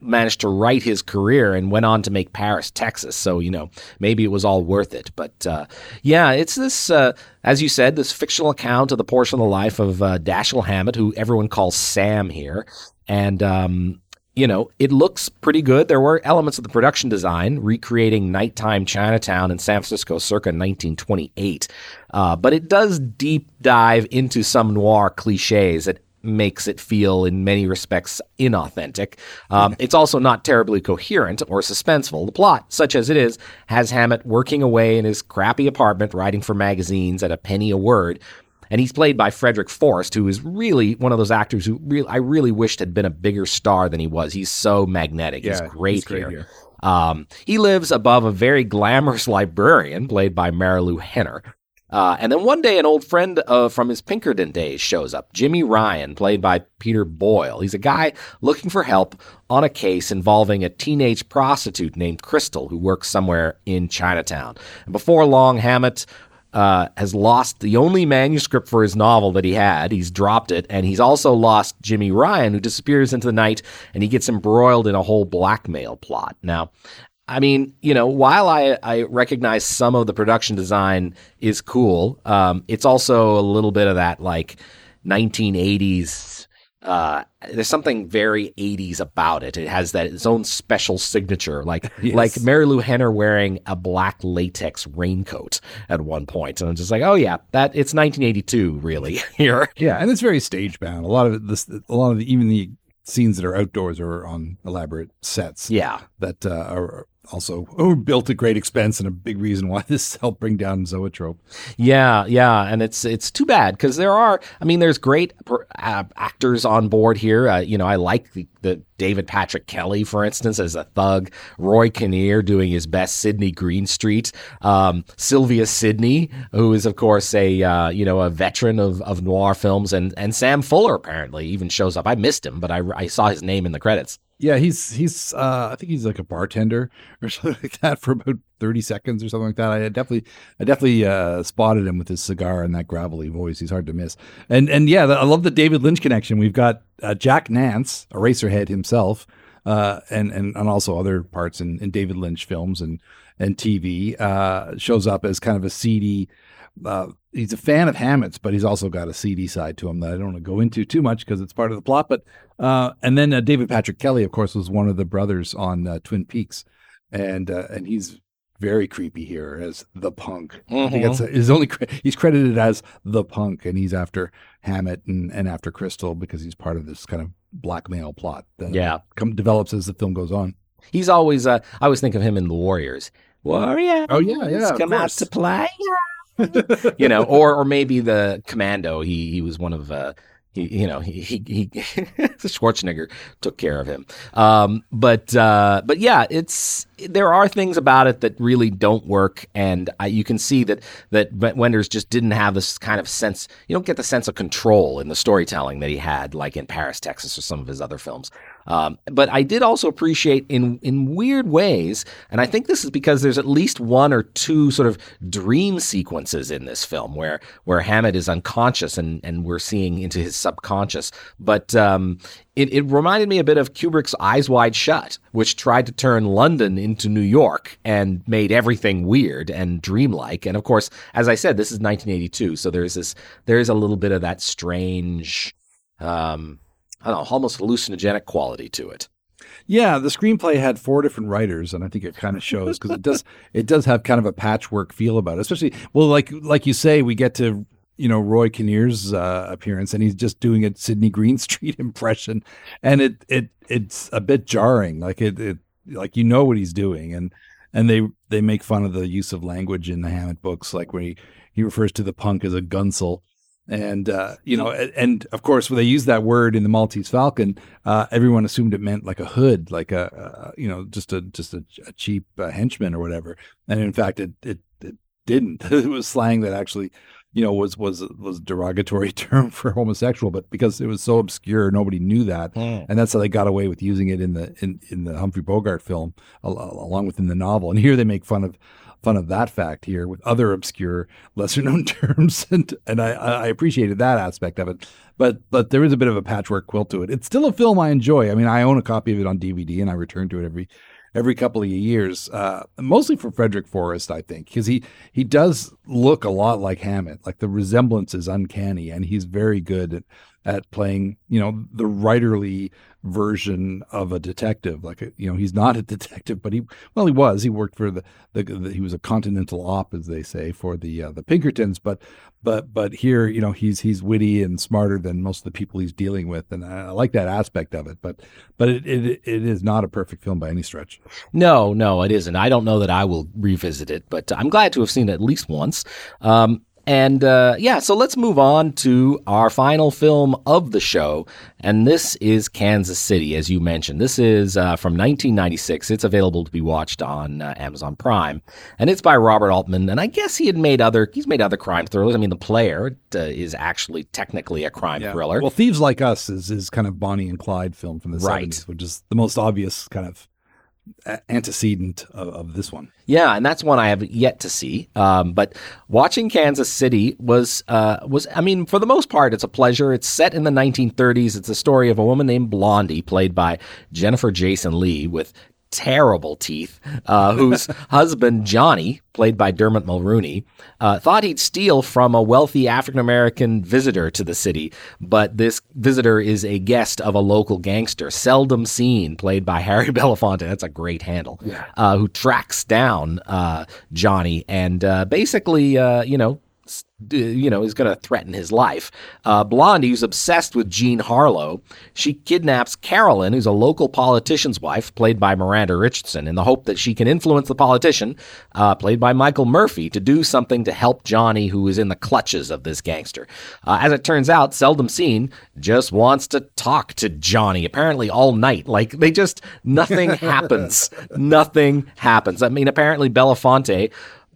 managed to write his career and went on to make Paris, Texas. So, you know, maybe it was all worth it. But uh, yeah, it's this, uh, as you said, this fictional account of the portion of the life of uh, Dashiell Hammett, who everyone calls Sam here. And, um, you know, it looks pretty good. There were elements of the production design recreating nighttime Chinatown in San Francisco circa 1928. Uh, but it does deep dive into some noir cliches that makes it feel in many respects inauthentic. Um, it's also not terribly coherent or suspenseful. The plot, such as it is, has Hammett working away in his crappy apartment, writing for magazines at a penny a word. And he's played by Frederick Forrest, who is really one of those actors who really, I really wished had been a bigger star than he was. He's so magnetic. he's great, he's great here. here. Um, he lives above a very glamorous librarian played by Marilu Henner. Uh, and then one day, an old friend uh, from his Pinkerton days shows up, Jimmy Ryan, played by Peter Boyle. He's a guy looking for help on a case involving a teenage prostitute named Crystal who works somewhere in Chinatown. And before long, Hammett uh, has lost the only manuscript for his novel that he had. He's dropped it, and he's also lost Jimmy Ryan, who disappears into the night, and he gets embroiled in a whole blackmail plot. Now, I mean, you know, while I, I recognize some of the production design is cool, um, it's also a little bit of that like 1980s. Uh, there's something very 80s about it. It has that its own special signature, like Yes. like Marilu Henner wearing a black latex raincoat at one point, and I'm just like, oh yeah, that it's 1982, really here. Yeah, and it's very stage bound. A lot of it, this, a lot of the, even the scenes that are outdoors are on elaborate sets. Yeah, that uh, are also built at great expense and a big reason why this helped bring down Zoetrope. Yeah, yeah, and it's it's too bad because there are. I mean, there's great uh, actors on board here. Uh, you know, I like the, the David Patrick Kelly, for instance, as a thug. Roy Kinnear doing his best, Sydney Greenstreet, um, Sylvia Sidney, who is of course a uh, you know a veteran of, of noir films, and and Sam Fuller apparently even shows up. I missed him, but I, I saw his name in the credits. Yeah, he's he's uh, I think he's like a bartender or something like that for about thirty seconds or something like that. I definitely I definitely uh, spotted him with his cigar and that gravelly voice. He's hard to miss. And and yeah, I love the David Lynch connection. We've got uh, Jack Nance, Eraserhead himself, uh, and and and also other parts in, in David Lynch films and and TV. Uh, shows up as kind of a seedy. He's a fan of Hammett's, but he's also got a seedy side to him that I don't want to go into too much because it's part of the plot. But uh, and then uh, David Patrick Kelly, of course, was one of the brothers on uh, Twin Peaks, and uh, and he's very creepy here as the punk. I think that's his only. He's credited as the punk, and he's after Hammett and, and after Crystal because he's part of this kind of blackmail plot that Yeah. come, develops as the film goes on. He's always. Uh, I always think of him in The Warriors. Warrior. Oh, yeah, yeah, Come out to play. you know, or or maybe the Commando. He he was one of. Uh, he, you know, he, he, he Schwarzenegger took care of him. Um, but, uh, but yeah, it's, there are things about it that really don't work. And I, you can see that, that Wenders just didn't have this kind of sense, you don't get the sense of control in the storytelling that he had, like in Paris, Texas, or some of his other films. Um, but I did also appreciate in in weird ways, and I think this is because there's at least one or two sort of dream sequences in this film where where Hammett is unconscious and and we're seeing into his subconscious. But um, it, it reminded me a bit of Kubrick's Eyes Wide Shut, which tried to turn London into New York and made everything weird and dreamlike. And of course, as I said, this is 1982, so there's this there is a little bit of that strange. Um, I don't know, almost hallucinogenic quality to it. Yeah, the screenplay had four different writers, and I think it kind of shows because it does it does have kind of a patchwork feel about it. Especially, well, like like you say, we get to you know Roy Kinnear's uh, appearance, and he's just doing a Sydney Greenstreet impression, and it it it's a bit jarring. Like it, it like you know what he's doing, and and they they make fun of the use of language in the Hammett books, like when he he refers to the punk as a gunsel. And uh, you know, and, and of course, when they used that word in the Maltese Falcon, uh, everyone assumed it meant like a hood, like a, uh, you know, just a just a, a cheap uh, henchman or whatever. And in fact, it it, it didn't. it was slang that actually, you know, was was was a derogatory term for homosexual, but because it was so obscure, nobody knew that, and that's how they got away with using it in the in, in the Humphrey Bogart film, al- along with in the novel. And here they make fun of fun of that fact here with other obscure, lesser known terms, and and I, I appreciated that aspect of it. But but there is a bit of a patchwork quilt to it. It's still a film I enjoy. I mean, I own a copy of it on DVD, and I return to it every every couple of years, uh, mostly for Frederick Forrest, I think, because he he does look a lot like Hammett. Like the resemblance is uncanny, and he's very good at at playing, you know, the writerly version of a detective. Like, a, you know, he's not a detective, but he, well, he was. He worked for the, the, the he was a continental op, as they say, for the uh, the Pinkertons. But, but, but here, you know, he's he's witty and smarter than most of the people he's dealing with, and I, I like that aspect of it. But, but it, it it is not a perfect film by any stretch. No, no, it isn't. I don't know that I will revisit it, but I'm glad to have seen it at least once. Um, and uh, yeah, so let's move on to our final film of the show. And this is Kansas City, as you mentioned. This is uh, from 1996. It's available to be watched on uh, Amazon Prime. And it's by Robert Altman. And I guess he had made other, he's made other crime thrillers. I mean, The Player uh, is actually technically a crime Yeah. thriller. Well, Thieves Like Us is is kind of Bonnie and Clyde film from the Right. 70s, which is the most obvious kind of antecedent of, of this one. Yeah, and that's one I have yet to see. Um, but watching Kansas City was uh, was I mean, for the most part, it's a pleasure. It's set in the 1930s. It's a story of a woman named Blondie, played by Jennifer Jason Lee, with terrible teeth, uh, whose husband Johnny, played by Dermot Mulroney, uh, thought he'd steal from a wealthy African American visitor to the city, but this visitor is a guest of a local gangster, seldom seen, played by Harry Belafonte. That's a great handle. Uh, who tracks down uh, Johnny and uh, basically, uh, you know. You know, is going to threaten his life. Uh, Blondie, who's obsessed with Jean Harlow, she kidnaps Carolyn, who's a local politician's wife, played by Miranda Richardson, in the hope that she can influence the politician, uh, played by Michael Murphy, to do something to help Johnny, who is in the clutches of this gangster. Uh, as it turns out, seldom seen, just wants to talk to Johnny, apparently all night. Like, they just, nothing happens. Nothing happens. I mean, apparently Belafonte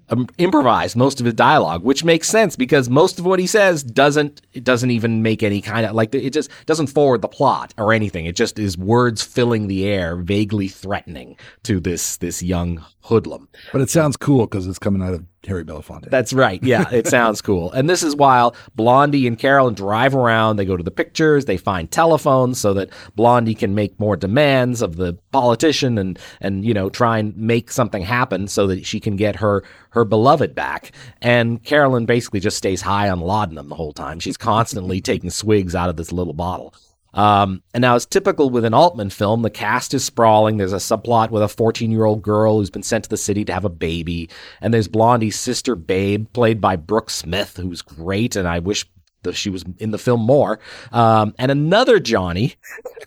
um, improvised most of his dialogue, which makes sense because most of what he says doesn't it doesn't even make any kind of like it just doesn't forward the plot or anything. It just is words filling the air, vaguely threatening to this this young hoodlum. But it sounds cool because it's coming out of Harry Belafonte. That's right. Yeah, it sounds cool. And this is while Blondie and Carolyn drive around. They go to the pictures. They find telephones so that Blondie can make more demands of the politician and and you know try and make something happen so that she can get her her beloved back. And Carolyn basically just stays high on laudanum the whole time. She's constantly taking swigs out of this little bottle. Um, and now, as typical with an Altman film, the cast is sprawling. There's a subplot with a 14 year old girl who's been sent to the city to have a baby. And there's Blondie's sister, Babe, played by Brooke Smith, who's great. And I wish that she was in the film more. Um, and another Johnny,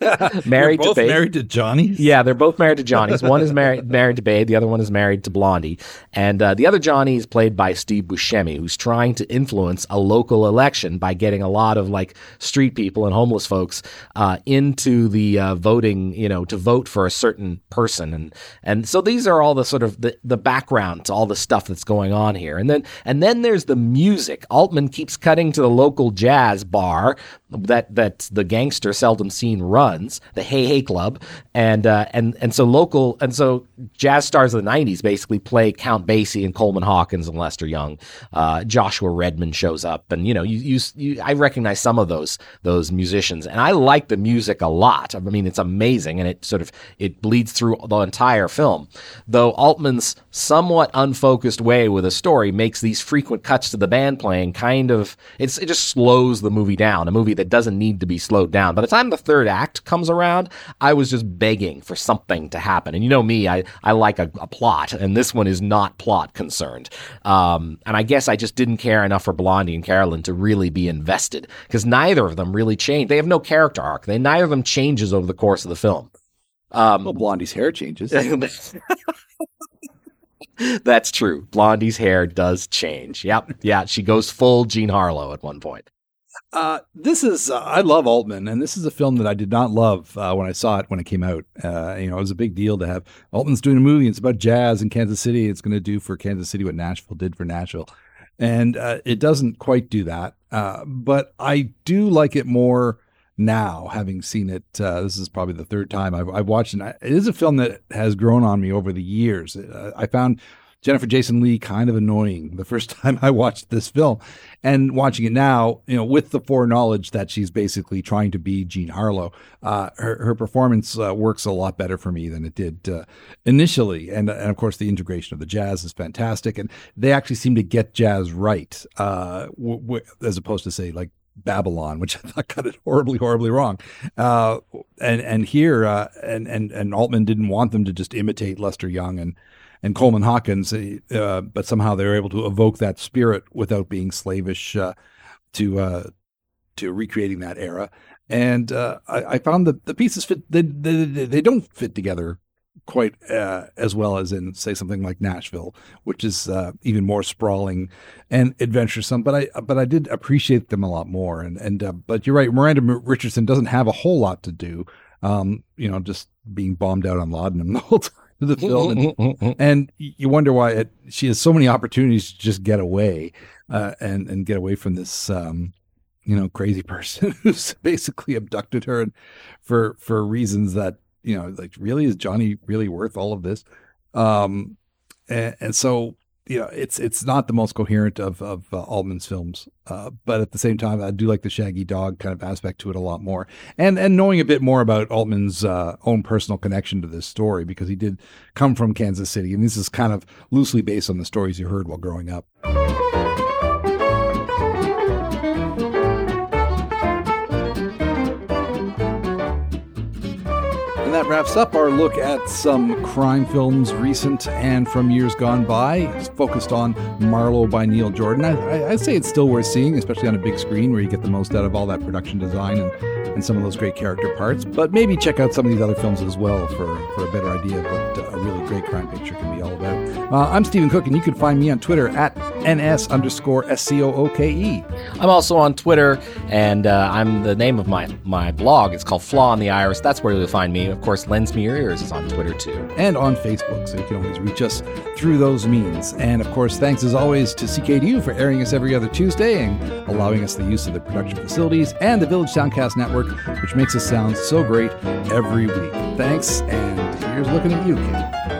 married They're both to Babe. married to Johnny. Yeah, they're both married to Johnny's. One is married married to Babe. The other one is married to Blondie. And uh, the other Johnny is played by Steve Buscemi, who's trying to influence a local election by getting a lot of like street people and homeless folks uh, into the uh, voting, you know, to vote for a certain person. And and so these are all the sort of the, the background to all the stuff that's going on here. And then and then there's the music. Altman keeps cutting to the local jazz bar that that the gangster seldom seen runs, the Hey Hey Club, and uh, and and so local and so jazz stars of the '90s basically play Count Basie and Coleman Hawkins and Lester Young. Uh, Joshua Redman shows up, and you know you, you you I recognize some of those those musicians, and I like the music a lot. I mean, it's amazing, and it sort of it bleeds through the entire film. Though Altman's somewhat unfocused way with a story makes these frequent cuts to the band playing kind of it's it just slows the movie down. A movie that doesn't need to be slowed down. By the time the third act comes around, I was just begging for something to happen. And you know me, I I like a, a plot, and this one is not plot concerned. Um, and I guess I just didn't care enough for Blondie and Carolyn to really be invested because neither of them really changed. They have no character arc. They neither of them changes over the course of the film. Um, Well, Blondie's hair changes. That's true. Blondie's hair does change. Yep. Yeah. She goes full Jean Harlow at one point. Uh, this is uh, I love Altman, and this is a film that I did not love uh, when I saw it when it came out. Uh, you know, it was a big deal to have Altman's doing a movie. It's about jazz in Kansas City. It's going to do for Kansas City what Nashville did for Nashville, and uh, it doesn't quite do that. Uh, but I do like it more now, having seen it. Uh, this is probably the third time I've, I've watched it. It is a film that has grown on me over the years. Uh, I found Jennifer Jason Lee kind of annoying the first time I watched this film. And watching it now, you know, with the foreknowledge that she's basically trying to be Jean Harlow, uh, her, her performance uh, works a lot better for me than it did uh, initially. And, and of course, the integration of the jazz is fantastic. And they actually seem to get jazz right, uh, w- w- as opposed to, say, like Babylon, which I thought got it horribly, horribly wrong. Uh, and and here, uh, and and and Altman didn't want them to just imitate Lester Young and and Coleman Hawkins, uh, but somehow they were able to evoke that spirit without being slavish uh, to uh, to recreating that era. And uh, I, I, found that the pieces fit; they, they, they don't fit together quite uh, as well as in say something like Nashville, which is uh, even more sprawling and adventuresome. But I but I did appreciate them a lot more. And and uh, but you're right, Miranda Richardson doesn't have a whole lot to do. Um, you know, just being bombed out on laudanum the whole time of the film, and, and you wonder why it, she has so many opportunities to just get away uh, and and get away from this. Um, you know, crazy person who's basically abducted her and for for reasons that you know, like really is Johnny really worth all of this? Um, and, and so you know, it's it's not the most coherent of of uh, Altman's films, uh, but at the same time, I do like the Shaggy Dog kind of aspect to it a lot more, and and knowing a bit more about Altman's uh, own personal connection to this story because he did come from Kansas City, and this is kind of loosely based on the stories you heard while growing up. Wraps up our look at some crime films recent and from years gone by. It's focused on Marlowe by Neil Jordan. I, would say it's still worth seeing, especially on a big screen where you get the most out of all that production design and, and some of those great character parts. But maybe check out some of these other films as well for, for a better idea of what a really great crime picture can be all about. Uh, I'm Stephen Cooke, and you can find me on Twitter at ns underscore s c o o k e. I'm also on Twitter, and uh, I'm the name of my my blog. It's called Flaw in the Iris. That's where you'll find me. Of course, Lends Me Your Ears is on Twitter too, and on Facebook, so you can always reach us through those means. And of course, thanks as always to CKDU for airing us every other Tuesday and allowing us the use of the production facilities and the Village Soundcast Network, which makes us sound so great every week. Thanks, and here's looking at you, kid.